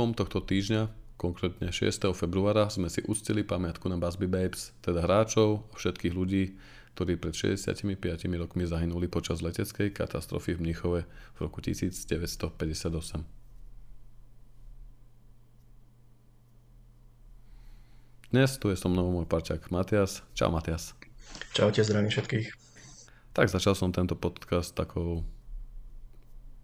Začiatkom tohto týždňa, konkrétne 6. februára, sme si uctili pamiatku na Busby Babes, teda hráčov a všetkých ľudí, ktorí pred 65 rokmi zahynuli počas leteckej katastrofy v Mnichove v roku 1958. Dnes tu je so mnou môj parťák Matias. Čau Matias. Čaute, zdravím všetkých. Tak začal som tento podcast takou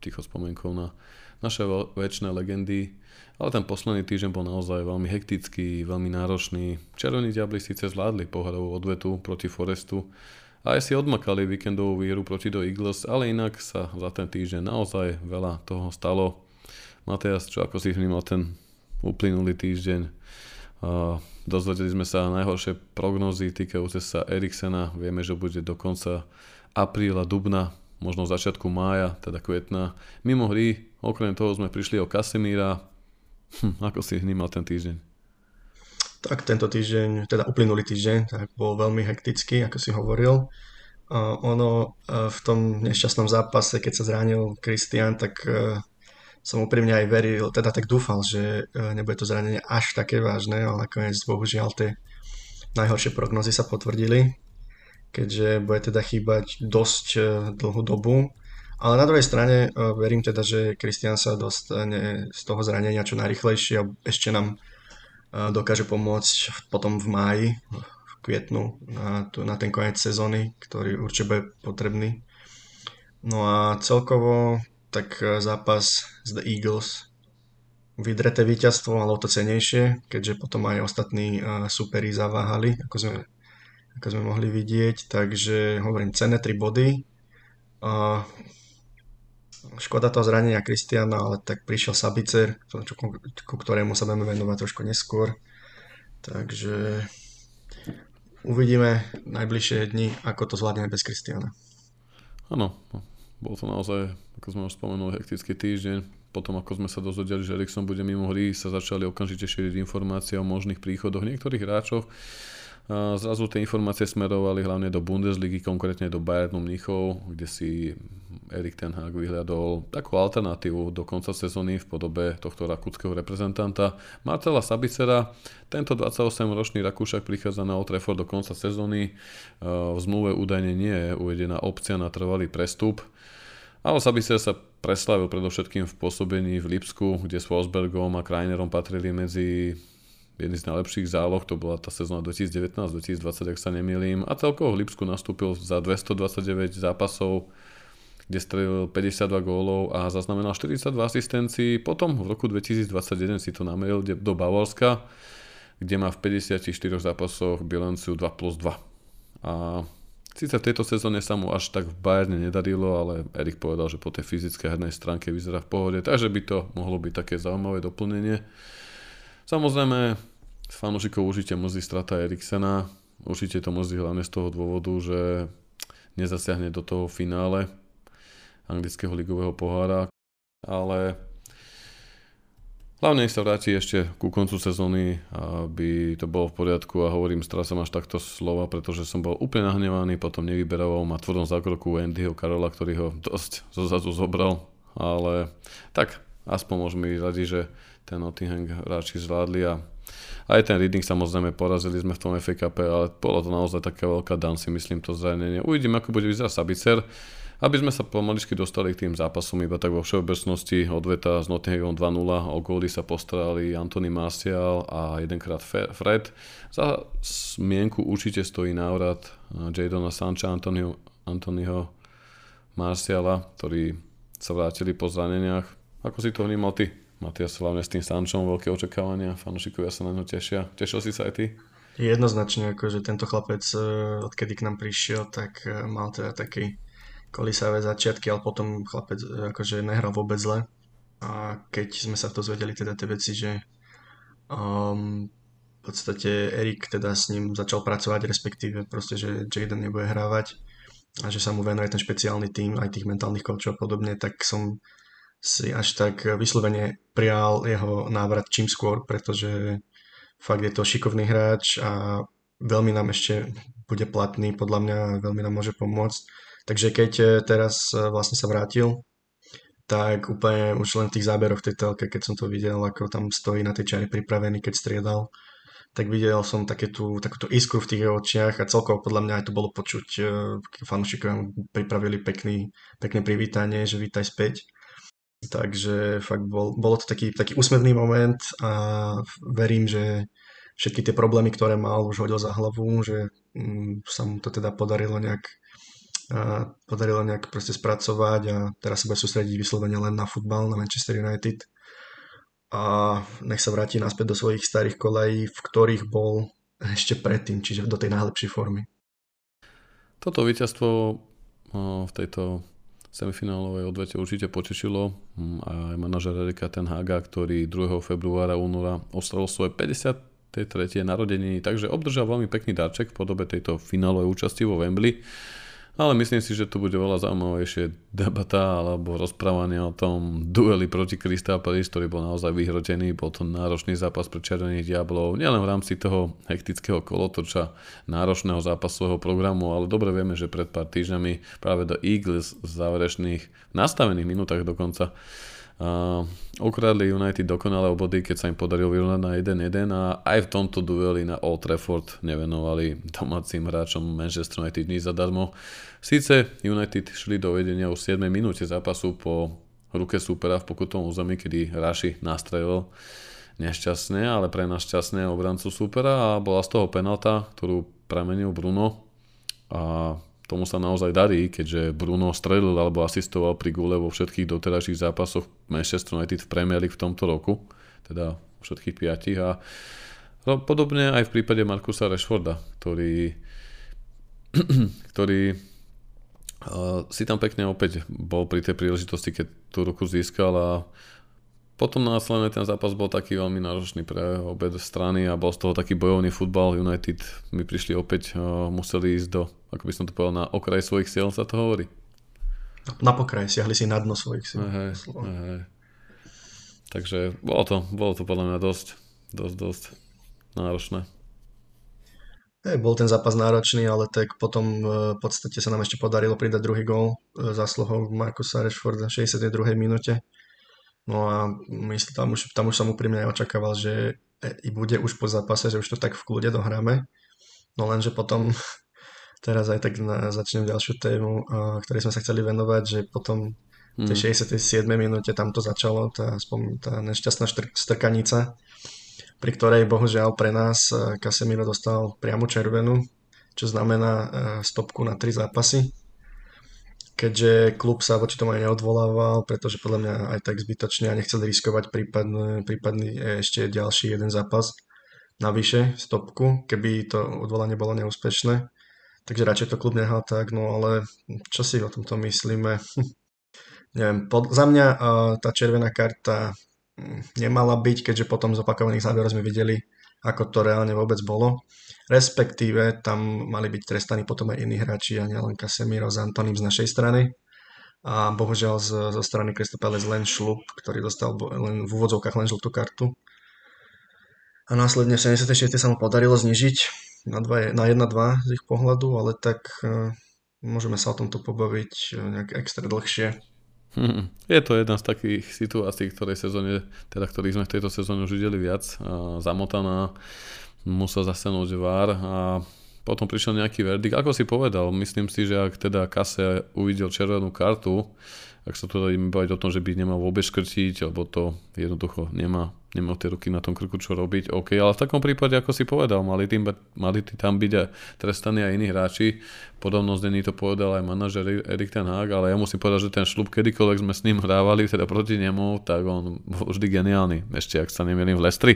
ticho spomienkou na naše väčšie legendy, ale ten posledný týždeň bol naozaj veľmi hektický, veľmi náročný. Červení diabli síce zvládli pohľadovú odvetu proti Forestu a aj si odmakali víkendovú výhru proti do Eagles, ale inak sa za ten týždeň naozaj veľa toho stalo. Matejas, čo ako si vnímal ten uplynulý týždeň? Uh, dozvedeli sme sa najhoršie prognozy týkajúce sa Eriksena. Vieme, že bude do konca apríla, dubna možno začiatku mája, teda kvetna. Mimo hry, okrem toho sme prišli o Kasemíra. Hm, ako si vnímal ten týždeň? Tak tento týždeň, teda uplynulý týždeň, tak bol veľmi hektický, ako si hovoril. Uh, ono uh, v tom nešťastnom zápase, keď sa zranil Kristian, tak uh, som úprimne aj veril, teda tak dúfal, že uh, nebude to zranenie až také vážne, ale nakoniec bohužiaľ tie najhoršie prognozy sa potvrdili keďže bude teda chýbať dosť e, dlhú dobu. Ale na druhej strane e, verím teda, že Kristian sa dostane z toho zranenia čo najrychlejšie a ešte nám e, dokáže pomôcť potom v máji, v kvietnu na, na ten koniec sezóny, ktorý určite bude potrebný. No a celkovo tak zápas z The Eagles vydreté víťazstvo, ale o to cenejšie, keďže potom aj ostatní superi zaváhali, ako sme ako sme mohli vidieť, takže hovorím cenné 3 body. A škoda toho zranenia Kristiana, ale tak prišiel Sabicer, ku ktorému sa budeme venovať trošku neskôr. Takže uvidíme najbližšie dni, ako to zvládneme bez Kristiana. Áno, bol to naozaj, ako sme už spomenuli, hektický týždeň. Potom, ako sme sa dozvedeli, že Erikson bude mimo hry, sa začali okamžite šíriť informácie o možných príchodoch niektorých hráčov Zrazu tie informácie smerovali hlavne do Bundesligy, konkrétne do Bayernu Mnichov, kde si Erik Ten Hag vyhľadol takú alternatívu do konca sezóny v podobe tohto rakúskeho reprezentanta Marcela Sabicera. Tento 28-ročný Rakúšak prichádza na Old Trafford do konca sezóny. V zmluve údajne nie je uvedená opcia na trvalý prestup. Ale Sabicer sa preslavil predovšetkým v pôsobení v Lipsku, kde s Wolfsbergom a Krajnerom patrili medzi jedný z najlepších záloh, to bola tá sezóna 2019-2020, ak sa nemýlim. A celkovo v Lipsku nastúpil za 229 zápasov, kde strelil 52 gólov a zaznamenal 42 asistencií. Potom v roku 2021 si to nameril do Bavorska, kde má v 54 zápasoch bilanciu 2 plus 2. A Sice v tejto sezóne sa mu až tak v Bayerne nedarilo, ale Erik povedal, že po tej fyzickej hernej stránke vyzerá v pohode, takže by to mohlo byť také zaujímavé doplnenie. Samozrejme, fanúšikov určite mrzí strata Eriksena. Určite to mrzí hlavne z toho dôvodu, že nezasiahne do toho finále anglického ligového pohára. Ale hlavne sa vráti ešte ku koncu sezóny, aby to bolo v poriadku a hovorím, som až takto slova, pretože som bol úplne nahnevaný, potom nevyberoval ma tvrdom zákroku Andyho Karola, ktorý ho dosť zozadu zobral, ale tak, aspoň môžeme byť radi, že ten Nottingham hráči zvládli a aj ten Reading samozrejme porazili sme v tom Cup, ale bolo to naozaj taká veľká dan si myslím to zranenie. Uvidíme, ako bude vyzerať Sabicer. Aby sme sa pomaličky dostali k tým zápasom, iba tak vo všeobecnosti odveta s Nottinghamom 2-0, o góly sa postarali Anthony Martial a jedenkrát Fred. Za smienku určite stojí návrat Jadona Sancha, Antonio, Antonyho Marciala, ktorí sa vrátili po zraneniach. Ako si to vnímal ty? Matias hlavne s tým Sančom veľké očakávania, fanúšikovia sa na ňo tešia. Tešil si sa aj ty? Jednoznačne, akože tento chlapec, e, odkedy k nám prišiel, tak e, mal teda taký kolisavé začiatky, ale potom chlapec e, akože nehral vôbec zle. A keď sme sa to zvedeli teda tie veci, že um, v podstate Erik teda s ním začal pracovať, respektíve proste, že Jaden nebude hrávať a že sa mu venuje ten špeciálny tým, aj tých mentálnych koučov a podobne, tak som si až tak vyslovene prijal jeho návrat čím skôr, pretože fakt je to šikovný hráč a veľmi nám ešte bude platný, podľa mňa veľmi nám môže pomôcť. Takže keď teraz vlastne sa vrátil tak úplne už len v tých záberoch tej telke, keď som to videl, ako tam stojí na tej čari pripravený, keď striedal, tak videl som také tú, takúto iskru v tých očiach a celkovo podľa mňa aj to bolo počuť, uh, fanúšikovia pripravili pekný, pekné privítanie, že vítaj späť. Takže fakt bol, bolo to taký, taký úsmevný moment a verím, že všetky tie problémy, ktoré mal, už hodil za hlavu, že um, sa mu to teda podarilo nejak a podarilo nejak proste spracovať a teraz sa bude sústrediť vyslovene len na futbal, na Manchester United a nech sa vráti naspäť do svojich starých kolejí, v ktorých bol ešte predtým, čiže do tej najlepšej formy. Toto víťazstvo v tejto semifinálovej odvete určite potešilo hm, aj manažer Erika Ten Haga, ktorý 2. februára února ostrel svoje 53. narodeniny, takže obdržal veľmi pekný darček v podobe tejto finálovej účasti vo Wembley. Ale myslím si, že tu bude veľa zaujímavejšie debata alebo rozprávanie o tom dueli proti Krista Paris, ktorý bol naozaj vyhrotený. Bol to náročný zápas pre Červených diablov, nielen v rámci toho hektického kolotoča náročného zápasového programu, ale dobre vieme, že pred pár týždňami práve do Eagles v záverečných nastavených minútach dokonca Uh, ukradli United dokonalé obody, keď sa im podarilo vyrovnať na 1-1 a aj v tomto dueli na Old Trafford nevenovali domácim hráčom Manchester United nič zadarmo. Sice United šli do vedenia už 7 minúte zápasu po ruke supera v pokutovom území, kedy Raši nastrelil nešťastne, ale pre nás šťastné obrancu supera a bola z toho penalta, ktorú premenil Bruno a tomu sa naozaj darí, keďže Bruno strelil alebo asistoval pri gule vo všetkých doterajších zápasoch Manchester United v Premier League v tomto roku, teda všetkých piatich a podobne aj v prípade Markusa Rashforda, ktorý, ktorý si tam pekne opäť bol pri tej príležitosti, keď tú ruku získal a potom následne ten zápas bol taký veľmi náročný pre obe strany a bol z toho taký bojovný futbal. United my prišli opäť, museli ísť do, ako by som to povedal, na okraj svojich síl, sa to hovorí. Na pokraj, siahli si na dno svojich síl. Hej, hej. Takže bolo to, bolo to podľa mňa dosť, dosť, dosť náročné. Hey, bol ten zápas náročný, ale tak potom v podstate sa nám ešte podarilo pridať druhý gól zásluhou Markusa Rashforda v 62. minúte No a myslím, tam už, tam už som úprimne očakával, že i bude už po zápase, že už to tak v kľude dohráme. No lenže potom teraz aj tak na, začnem ďalšiu tému, ktorej sme sa chceli venovať, že potom v tej 67. Hmm. minúte tam to začalo, tá, tá nešťastná štr- strkanica, pri ktorej bohužiaľ pre nás Casemiro dostal priamo červenú, čo znamená stopku na tri zápasy keďže klub sa voči tomu aj neodvolával, pretože podľa mňa aj tak zbytočne a nechcel riskovať prípadný, prípadný e, ešte ďalší jeden zápas navyše, stopku, keby to odvolanie bolo neúspešné. Takže radšej to klub nehal tak, no ale čo si o tomto myslíme? Neviem, pod, za mňa uh, tá červená karta hm, nemala byť, keďže potom z opakovaných záverov sme videli, ako to reálne vôbec bolo respektíve tam mali byť trestaní potom aj iní hráči a nielen Casemiro s Antoním z našej strany. A bohužiaľ z, zo strany Palace len šlup, ktorý dostal len v úvodzovkách len žltú kartu. A následne v 76. sa mu podarilo znižiť na, 2, na 1-2 z ich pohľadu, ale tak uh, môžeme sa o tomto pobaviť uh, nejak extra dlhšie. Hmm. Je to jedna z takých situácií, ktorej sezóne, teda ktorých sme v tejto sezóne už videli viac. Zamotaná musel zasenúť VAR a potom prišiel nejaký verdikt. Ako si povedal, myslím si, že ak teda Kase uvidel červenú kartu, ak sa tu ideme baviť o tom, že by nemal vôbec škrtiť, alebo to jednoducho nemá, nemá tie ruky na tom krku čo robiť, OK, ale v takom prípade, ako si povedal, mali, tým, mali tým tam byť aj trestaní aj iní hráči, podobnosť není to povedal aj manažer Erik Ten Hag, ale ja musím povedať, že ten šlub, kedykoľvek sme s ním hrávali, teda proti nemu, tak on bol vždy geniálny, ešte ak sa nemýlim v Lestri.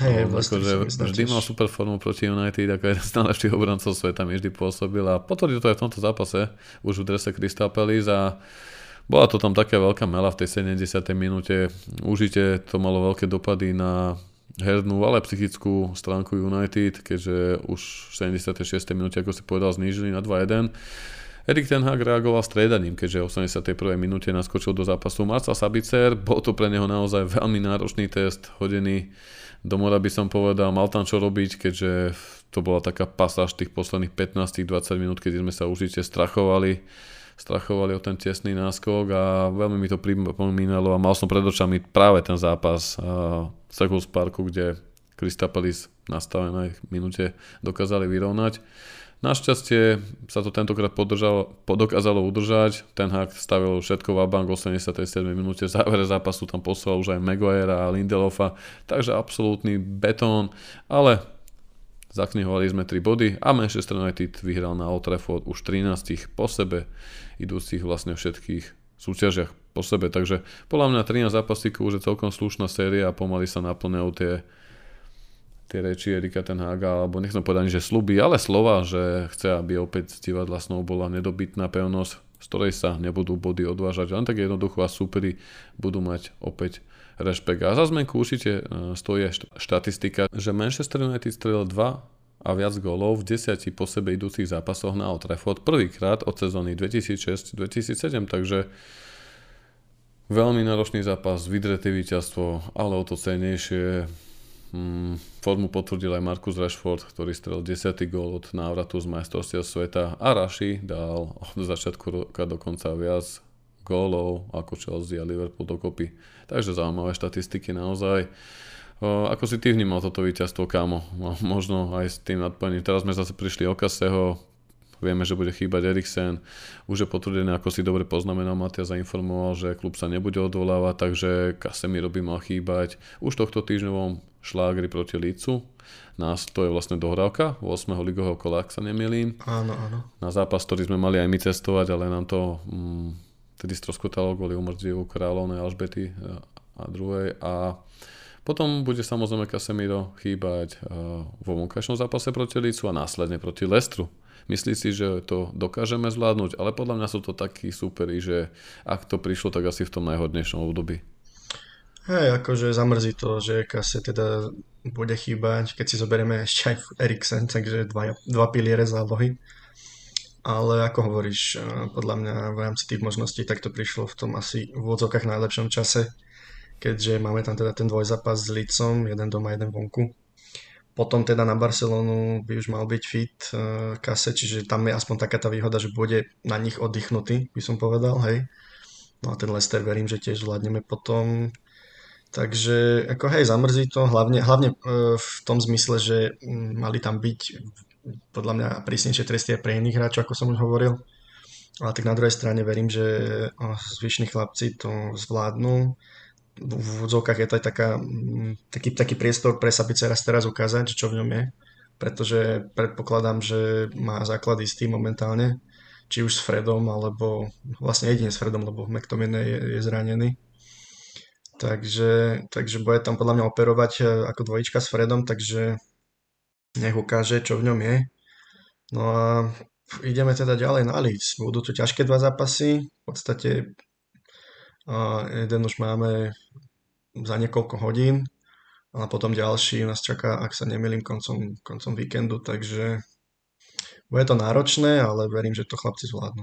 Hey, no, akože vždy mal super formu proti United, ako jeden z najlepších obrancov sveta mi vždy pôsobil a potvrdil to aj v tomto zápase, už v drese Crystal Palace a bola to tam taká veľká mela v tej 70. minúte. Užite to malo veľké dopady na hernú, ale psychickú stránku United, keďže už v 76. minúte, ako si povedal, znížili na 2-1. Erik Ten Hag reagoval striedaním, keďže v 81. minúte naskočil do zápasu Marcel Sabicer. Bol to pre neho naozaj veľmi náročný test, hodený do mora by som povedal, mal tam čo robiť, keďže to bola taká pasáž tých posledných 15-20 minút, keď sme sa užite strachovali strachovali o ten tesný náskok a veľmi mi to pripomínalo a mal som pred očami práve ten zápas uh, Seahawks Parku, kde Kristapelis na stavenej minúte dokázali vyrovnať. Našťastie sa to tentokrát podržalo, dokázalo udržať. Ten hák stavil všetko v bank 87 minúte. V závere zápasu tam poslal už aj Maguire a Lindelofa. Takže absolútny betón. Ale zaknihovali sme 3 body a Manchester United vyhral na Old Trafford už 13 po sebe, idúcich vlastne všetkých súťažiach po sebe. Takže podľa mňa 13 zápasíkov už je celkom slušná séria a pomaly sa naplňajú tie tie reči Erika ten Haga, alebo nechcem povedať, že sluby, ale slova, že chce, aby opäť divadla snou bola nedobytná pevnosť, z ktorej sa nebudú body odvážať. Len tak jednoducho a súperi budú mať opäť rešpekt. A za zmenku určite e, stojí štatistika, že Manchester United strelil 2 a viac gólov v desiati po sebe idúcich zápasoch na Old Trafford prvýkrát od sezóny 2006-2007, takže veľmi náročný zápas, vydreté víťazstvo, ale o to cenejšie formu potvrdil aj Markus Rashford, ktorý strel 10. gól od návratu z majstrovstiev sveta a Rashi dal od začiatku roka dokonca viac gólov ako Chelsea a Liverpool dokopy. Takže zaujímavé štatistiky naozaj. Ako si ty vnímal toto víťazstvo, kámo? Možno aj s tým nadpojením. Teraz sme zase prišli o Kaseho, Vieme, že bude chýbať Eriksen. Už je potvrdené, ako si dobre poznamenal, Matias zainformoval, že klub sa nebude odvolávať, takže Casemiro by mal chýbať. Už tohto týždňovom šlágri proti Lícu. Nás to je vlastne dohrávka 8. ligového kola, ak sa nemýlim. Áno, áno. Na zápas, ktorý sme mali aj my cestovať, ale nám to mm, tedy stroskotalo kvôli umrtiu kráľovnej Alžbety a druhej. A potom bude samozrejme Casemiro chýbať vo vonkajšom zápase proti Lícu a následne proti Lestru. Myslí si, že to dokážeme zvládnuť, ale podľa mňa sú to takí súperi, že ak to prišlo, tak asi v tom najhodnejšom období. Hej, akože zamrzí to, že Kase teda bude chýbať, keď si zoberieme ešte aj Eriksen, takže dva, dva piliere zálohy. Ale ako hovoríš, podľa mňa v rámci tých možností tak to prišlo v tom asi v vodzokách najlepšom čase, keďže máme tam teda ten dvojzápas s Licom, jeden doma, jeden vonku potom teda na Barcelonu by už mal byť fit uh, kase, čiže tam je aspoň taká tá výhoda, že bude na nich oddychnutý, by som povedal, hej. No a ten Lester verím, že tiež zvládneme potom. Takže ako hej, zamrzí to, hlavne, hlavne uh, v tom zmysle, že um, mali tam byť podľa mňa prísnejšie tresty aj pre iných hráčov, ako som už hovoril. Ale tak na druhej strane verím, že zvyšní chlapci to zvládnu v úvodzovkách je to aj taká, mm, taký, taký priestor pre Sabicera teraz ukázať, čo v ňom je, pretože predpokladám, že má základ istý momentálne, či už s Fredom, alebo vlastne jedine s Fredom, lebo McTominay je, je zranený. Takže, takže bude tam podľa mňa operovať e, ako dvojička s Fredom, takže nech ukáže, čo v ňom je. No a ideme teda ďalej na Leeds. Budú tu ťažké dva zápasy. V podstate jeden už máme za niekoľko hodín a potom ďalší nás čaká, ak sa nemýlim, koncom, koncom víkendu, takže bude to náročné, ale verím, že to chlapci zvládnu.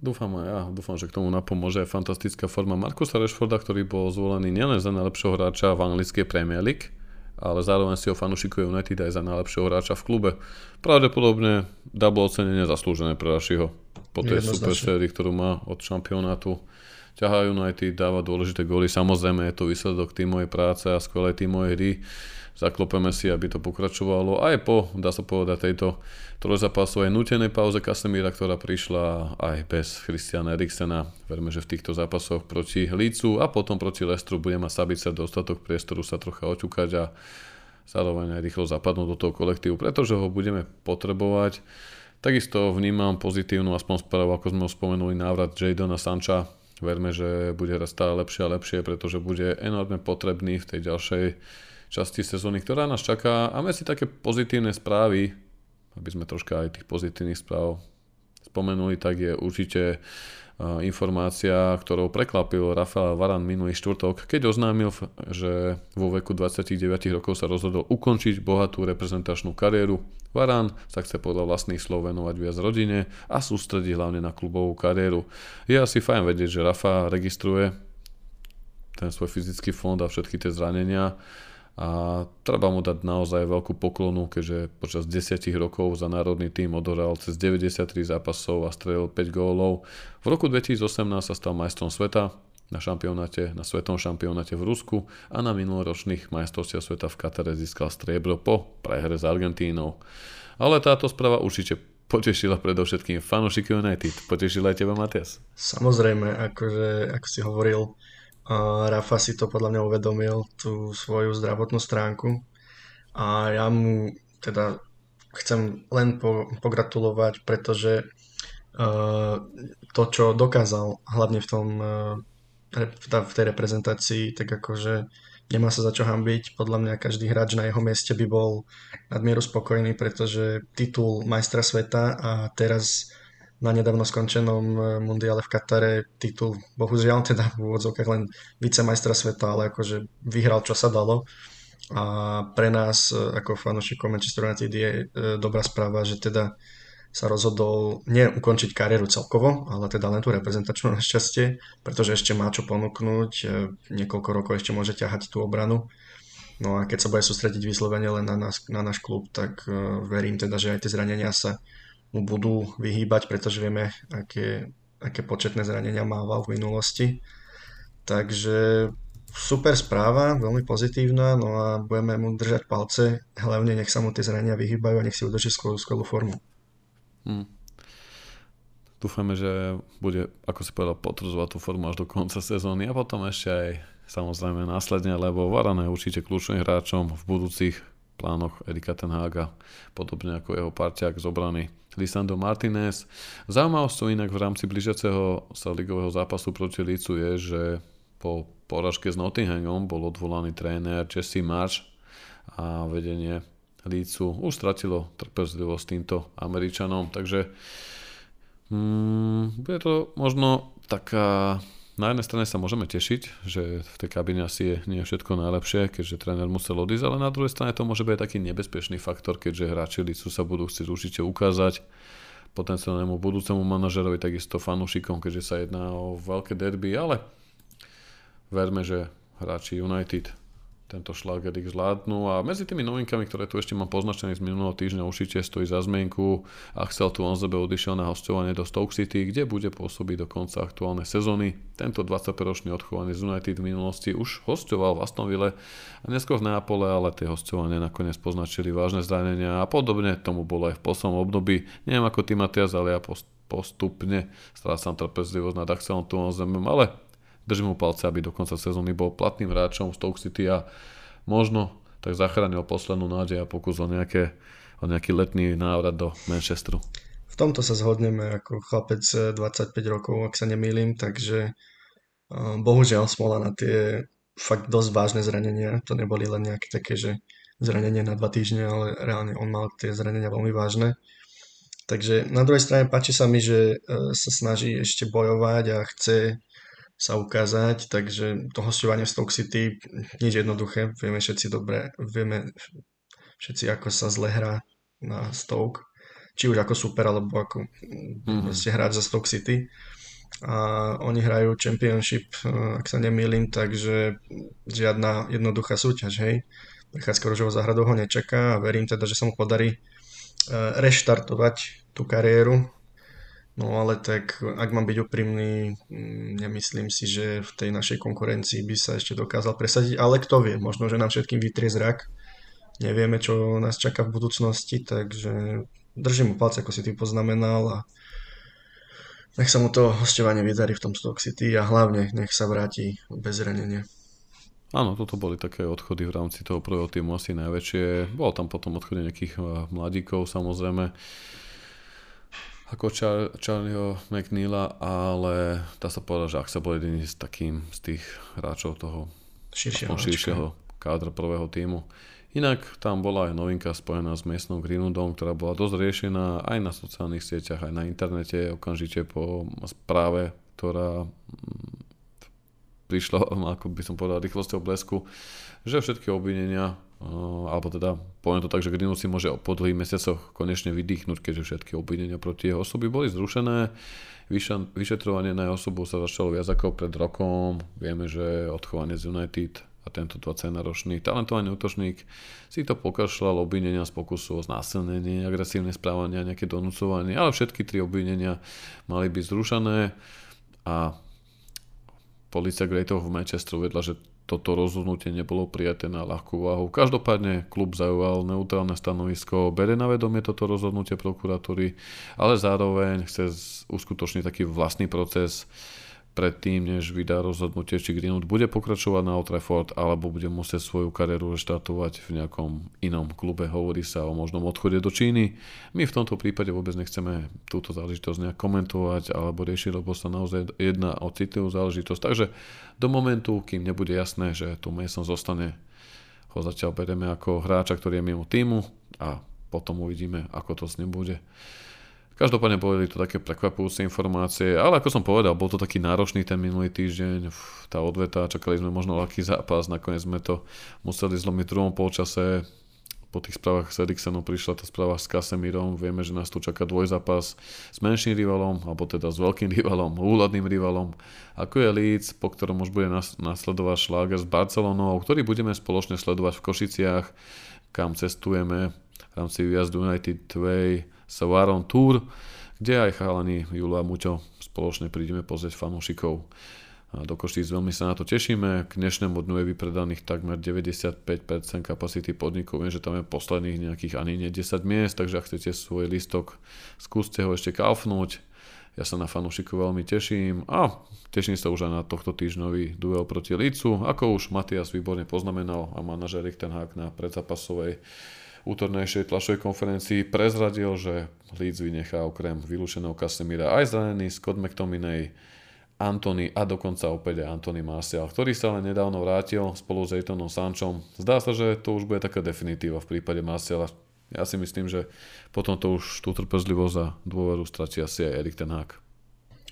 Dúfam aj ja, dúfam, že k tomu napomôže fantastická forma Markusa Rashforda, ktorý bol zvolený nielen za najlepšieho hráča v anglickej Premier League, ale zároveň si ho fanúšikuje United aj za najlepšieho hráča v klube. Pravdepodobne double ocenenie zaslúžené pre Rašiho po tej super sérii, ktorú má od šampionátu ťahajú United, dáva dôležité góly. Samozrejme je to výsledok tímovej práce a skvelej tímovej hry. Zaklopeme si, aby to pokračovalo aj po, dá sa povedať, tejto trojzápasovej nutenej pauze Kasemíra, ktorá prišla aj bez Christiana Eriksena. Verme, že v týchto zápasoch proti Lícu a potom proti Lestru bude mať Sabica dostatok priestoru sa trocha oťukať a zároveň aj rýchlo zapadnúť do toho kolektívu, pretože ho budeme potrebovať. Takisto vnímam pozitívnu aspoň správu, ako sme ho spomenuli, návrat Jadona Sancha Verme, že bude raz stále lepšie a lepšie, pretože bude enormne potrebný v tej ďalšej časti sezóny, ktorá nás čaká. Máme si také pozitívne správy, aby sme troška aj tých pozitívnych správ spomenuli, tak je určite informácia, ktorou preklapil Rafael Varan minulý štvrtok, keď oznámil, že vo veku 29 rokov sa rozhodol ukončiť bohatú reprezentačnú kariéru. Varan sa chce podľa vlastných slov venovať viac rodine a sústrediť hlavne na klubovú kariéru. Je asi fajn vedieť, že Rafa registruje ten svoj fyzický fond a všetky tie zranenia a treba mu dať naozaj veľkú poklonu, keďže počas 10 rokov za národný tým odohral cez 93 zápasov a strelil 5 gólov. V roku 2018 sa stal majstrom sveta na šampionáte, na svetom šampionáte v Rusku a na minuloročných majstrovstvách sveta v Katare získal striebro po prehre s Argentínou. Ale táto správa určite potešila predovšetkým fanúšiky United. Potešila aj teba, Matias? Samozrejme, akože, ako si hovoril, Rafa si to podľa mňa uvedomil, tú svoju zdravotnú stránku. A ja mu teda chcem len po, pogratulovať, pretože uh, to, čo dokázal, hlavne v tom uh, v tej reprezentácii, tak akože nemá sa za čo hambiť. Podľa mňa každý hráč na jeho mieste by bol nadmieru spokojný, pretože titul majstra sveta a teraz na nedávno skončenom e, mundiale v Katare titul, bohužiaľ teda v úvodzovkách len vicemajstra sveta, ale akože vyhral čo sa dalo. A pre nás e, ako fanúšikov Manchester United je e, dobrá správa, že teda sa rozhodol nie ukončiť kariéru celkovo, ale teda len tú reprezentačnú našťastie, pretože ešte má čo ponúknuť, niekoľko rokov ešte môže ťahať tú obranu. No a keď sa bude sústrediť vyslovene len na, nás, na náš klub, tak verím teda, že aj tie zranenia sa mu budú vyhýbať, pretože vieme, aké, aké početné zranenia mával v minulosti. Takže super správa, veľmi pozitívna, no a budeme mu držať palce, hlavne nech sa mu tie zranenia vyhýbajú a nech si udrží skvelú, skvelú formu. Hmm. Dúfame, že bude, ako si povedal, potvrdzovať tú formu až do konca sezóny a potom ešte aj samozrejme následne, lebo Varane je určite kľúčovým hráčom v budúcich plánoch Erika Tenhága, podobne ako jeho parťák z obrany Lisandro Martinez. Zaujímavosťou inak v rámci blížiaceho sa ligového zápasu proti Lícu je, že po poražke s Nottinghamom bol odvolaný tréner Jesse March a vedenie Lícu už stratilo trpezlivosť týmto Američanom, takže mm, bude to možno taká na jednej strane sa môžeme tešiť, že v tej kabine asi je nie všetko najlepšie, keďže tréner musel odísť, ale na druhej strane to môže byť taký nebezpečný faktor, keďže hráči Licu sa budú chcieť určite ukázať potenciálnemu budúcemu manažerovi, takisto fanúšikom, keďže sa jedná o veľké derby, ale verme, že hráči United tento šlágerik zvládnu. A medzi tými novinkami, ktoré tu ešte mám poznačené z minulého týždňa, určite stojí za zmenku. Axel tu Onzebe odišiel na hostovanie do Stoke City, kde bude pôsobiť do konca aktuálnej sezóny. Tento 25-ročný odchovaný z United v minulosti už hostoval v Astonville a neskôr v Neapole, ale tie hostovanie nakoniec poznačili vážne zranenia a podobne tomu bolo aj v poslednom období. Neviem ako ty Matias, ale ja postupne strácam trpezlivosť nad Axelom Tuanzemem, ale držím mu palce, aby do konca sezóny bol platným hráčom Stoke City a možno tak zachránil poslednú nádej a pokus o, nejaké, o nejaký letný návrat do Manchesteru. V tomto sa zhodneme ako chlapec 25 rokov, ak sa nemýlim, takže bohužiaľ smola na tie fakt dosť vážne zranenia. To neboli len nejaké také, že zranenie na dva týždne, ale reálne on mal tie zranenia veľmi vážne. Takže na druhej strane páči sa mi, že e, sa snaží ešte bojovať a chce sa ukázať, takže to hostovanie v Stoke City nič jednoduché, vieme všetci dobre, vieme všetci ako sa zle hrá na Stoke, či už ako super, alebo ako mm-hmm. hráč za Stoke City. A oni hrajú Championship, ak sa nemýlim, takže žiadna jednoduchá súťaž, hej. Prechádzka Rožovou záhradou ho nečaká a verím teda, že sa mu podarí eh, reštartovať tú kariéru No ale tak, ak mám byť úprimný, mm, nemyslím si, že v tej našej konkurencii by sa ešte dokázal presadiť, ale kto vie, možno, že nám všetkým vytrie zrak. Nevieme, čo nás čaká v budúcnosti, takže držím mu palce, ako si ty poznamenal a nech sa mu to hostovanie vydarí v tom Stock City a hlavne nech sa vráti bez zranenia. Áno, toto boli také odchody v rámci toho prvého týmu asi najväčšie. Bolo tam potom odchody nejakých eh, mladíkov samozrejme ako Char- Charlieho McNeila, ale dá sa povedať, že ak sa bol jediný z takým z tých hráčov toho širšieho, širšieho kádra prvého týmu. Inak tam bola aj novinka spojená s miestnou Greenwoodom, ktorá bola dosť riešená aj na sociálnych sieťach, aj na internete, okamžite po správe, ktorá mm, prišla, ako by som povedal, rýchlosťou blesku, že všetky obvinenia alebo teda poviem to tak, že Greenwood si môže po dlhých mesiacoch konečne vydýchnuť, keďže všetky obvinenia proti jeho osoby boli zrušené. Vyšetrovanie na jeho osobu sa začalo viac ako pred rokom. Vieme, že odchovanie z United a tento 20-ročný talentovaný útočník si to pokašľal obvinenia z pokusu o znásilnenie, agresívne správanie a nejaké donúcovanie, ale všetky tri obvinenia mali byť zrušené a policia Greatov v Manchesteru vedla, že toto rozhodnutie nebolo prijaté na ľahkú váhu. Každopádne klub zaujal neutrálne stanovisko, bere na vedomie toto rozhodnutie prokuratúry, ale zároveň chce uskutočniť taký vlastný proces predtým, než vydá rozhodnutie, či Greenwood bude pokračovať na Old Trafford, alebo bude musieť svoju kariéru reštartovať v nejakom inom klube. Hovorí sa o možnom odchode do Číny. My v tomto prípade vôbec nechceme túto záležitosť nejak komentovať alebo riešiť, lebo sa naozaj jedná o citlivú záležitosť. Takže do momentu, kým nebude jasné, že tu Mason zostane, ho zatiaľ bereme ako hráča, ktorý je mimo týmu a potom uvidíme, ako to s ním bude. Každopádne boli to také prekvapujúce informácie, ale ako som povedal, bol to taký náročný ten minulý týždeň, tá odveta, čakali sme možno ľahký zápas, nakoniec sme to museli zlomiť v druhom polčase, po tých správach s Eriksenom prišla tá správa s Kasemirom, vieme, že nás tu čaká dvojzápas s menším rivalom, alebo teda s veľkým rivalom, úladným rivalom, ako je Leeds, po ktorom už bude nasledovať šláger s Barcelonou, ktorý budeme spoločne sledovať v Košiciach, kam cestujeme v rámci výjazdu United Way Savaron Tour, kde aj chalani Jula a Muťo spoločne prídeme pozrieť fanúšikov. Do Košíc veľmi sa na to tešíme. K dnešnému dňu je vypredaných takmer 95% kapacity podnikov. Viem, že tam je posledných nejakých ani nie 10 miest, takže ak chcete svoj listok, skúste ho ešte kaufnúť. Ja sa na fanúšikov veľmi teším a teším sa už aj na tohto týždňový duel proti Lícu. Ako už Matias výborne poznamenal a manažer ten hák na predzapasovej útornejšej tlašovej konferencii prezradil, že Leeds vynechá okrem vylúčeného Casemira aj zranený Scott McTominay, Anthony a dokonca opäť aj Anthony Martial, ktorý sa len nedávno vrátil spolu s Ejtonom Sančom. Zdá sa, že to už bude taká definitíva v prípade Martiala. Ja si myslím, že potom to už tú trpezlivosť a dôveru stratí asi aj Erik Ten Hag.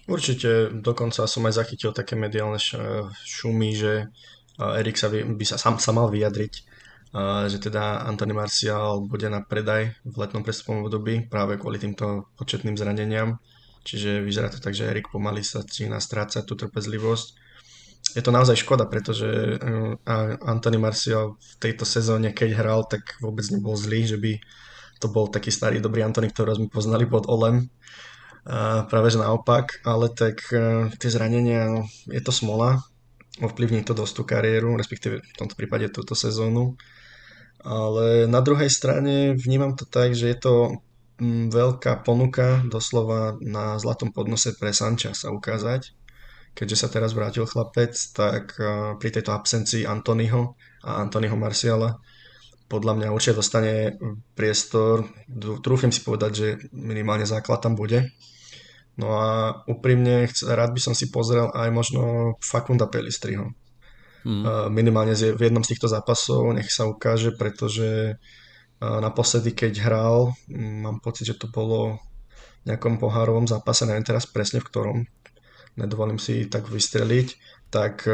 Určite, dokonca som aj zachytil také mediálne šumy, že Erik sa by, by sa, sam, sa mal vyjadriť že teda Antony Martial bude na predaj v letnom prestupovom období práve kvôli týmto početným zraneniam. Čiže vyzerá to tak, že Erik pomaly sa začína strácať tú trpezlivosť. Je to naozaj škoda, pretože Antony Martial v tejto sezóne, keď hral, tak vôbec nebol zlý, že by to bol taký starý dobrý Antony, ktorého sme poznali pod Olem. Práve že naopak, ale tak e, tie zranenia, no, je to smola, ovplyvní to dosť tú kariéru, respektíve v tomto prípade túto sezónu. Ale na druhej strane vnímam to tak, že je to mm, veľká ponuka doslova na zlatom podnose pre Sanča sa ukázať. Keďže sa teraz vrátil chlapec, tak pri tejto absencii Antonyho a Antonyho Marciala podľa mňa určite dostane priestor. Trúfim si povedať, že minimálne základ tam bude. No a úprimne rád by som si pozrel aj možno Fakunda Pelistriho Mm. Minimálne v jednom z týchto zápasov, nech sa ukáže, pretože naposledy, keď hral, mám pocit, že to bolo v nejakom pohárovom zápase, neviem teraz presne v ktorom, nedovolím si tak vystreliť, tak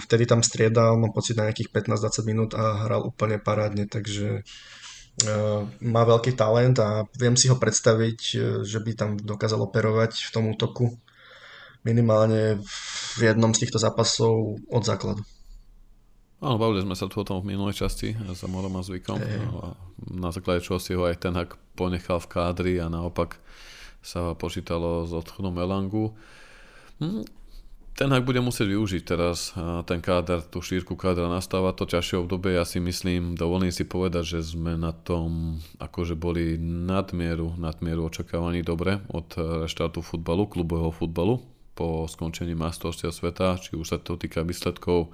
vtedy tam striedal, mám pocit na nejakých 15-20 minút a hral úplne parádne, takže má veľký talent a viem si ho predstaviť, že by tam dokázal operovať v tom útoku minimálne v jednom z týchto zápasov od základu. Áno, bavili sme sa tu o tom v minulej časti za Morom a zvykom. Hey. A na základe čoho si ho aj ten hak ponechal v kádri a naopak sa počítalo z odchodom Melangu. Hm, ten hak bude musieť využiť teraz ten káder, tú šírku kádra nastáva to ťažšie obdobie. Ja si myslím, dovolím si povedať, že sme na tom akože boli nadmieru, nadmieru očakávaní dobre od reštartu futbalu, klubového futbalu po skončení majstrovstiev sveta, či už sa to týka výsledkov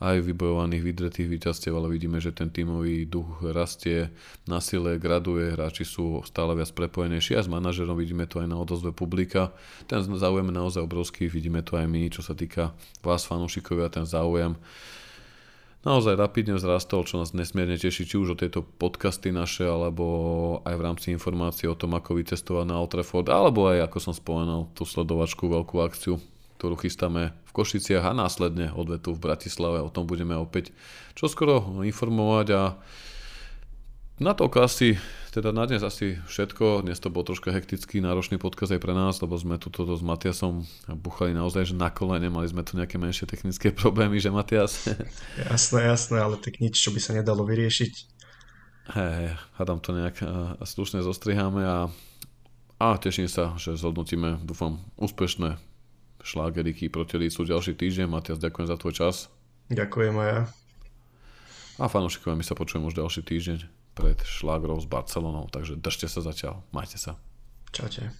aj vybojovaných, vydretých víťazstiev, ale vidíme, že ten tímový duch rastie, na sile graduje, hráči sú stále viac prepojenejší a s manažerom vidíme to aj na odozve publika. Ten záujem je naozaj obrovský, vidíme to aj my, čo sa týka vás fanúšikovia, ten záujem naozaj rapidne vzrastol, čo nás nesmierne teší, či už o tieto podcasty naše, alebo aj v rámci informácií o tom, ako vycestovať na Old Trafford, alebo aj, ako som spomenul, tú sledovačku, veľkú akciu, ktorú chystáme v Košiciach a následne odvetu v Bratislave. O tom budeme opäť čoskoro informovať a Na to asi, teda na dnes asi všetko. Dnes to bol troška hektický, náročný podkaz aj pre nás, lebo sme tu toto s Matiasom buchali naozaj, že na kole, nemali sme tu nejaké menšie technické problémy, že Matias? Jasné, jasné, ale tak nič, čo by sa nedalo vyriešiť. Hej, hádam to nejak a slušne zostriháme a, a teším sa, že zhodnotíme, dúfam, úspešné šlágeriky proti Lícu ďalší týždeň. Matias, ďakujem za tvoj čas. Ďakujem aj ja. A fanúšikovia, my sa počujeme už ďalší týždeň pred šlágrov s Barcelonou, takže držte sa zatiaľ, majte sa. Čaute.